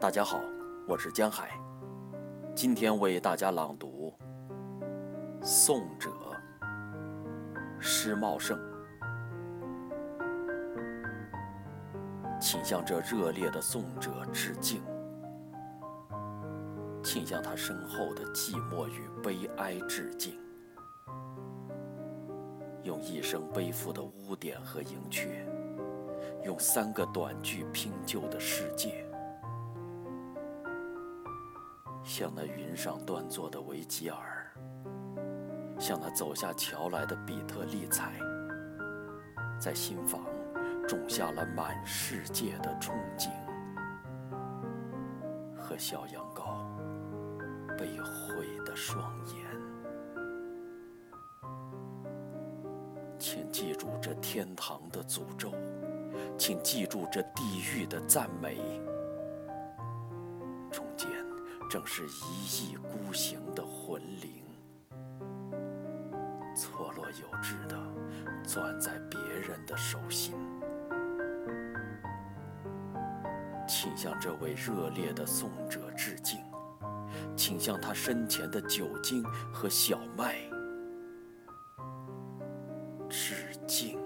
大家好，我是江海，今天为大家朗读《颂者》施茂盛，请向这热烈的颂者致敬，请向他身后的寂寞与悲哀致敬，用一生背负的污点和盈缺，用三个短句拼就的世界。像那云上端坐的维吉尔，像那走下桥来的比特利采，在心房种下了满世界的憧憬，和小羊羔被毁的双眼。请记住这天堂的诅咒，请记住这地狱的赞美。中间正是一意孤行的魂灵，错落有致的攥在别人的手心。请向这位热烈的颂者致敬，请向他身前的酒精和小麦致敬。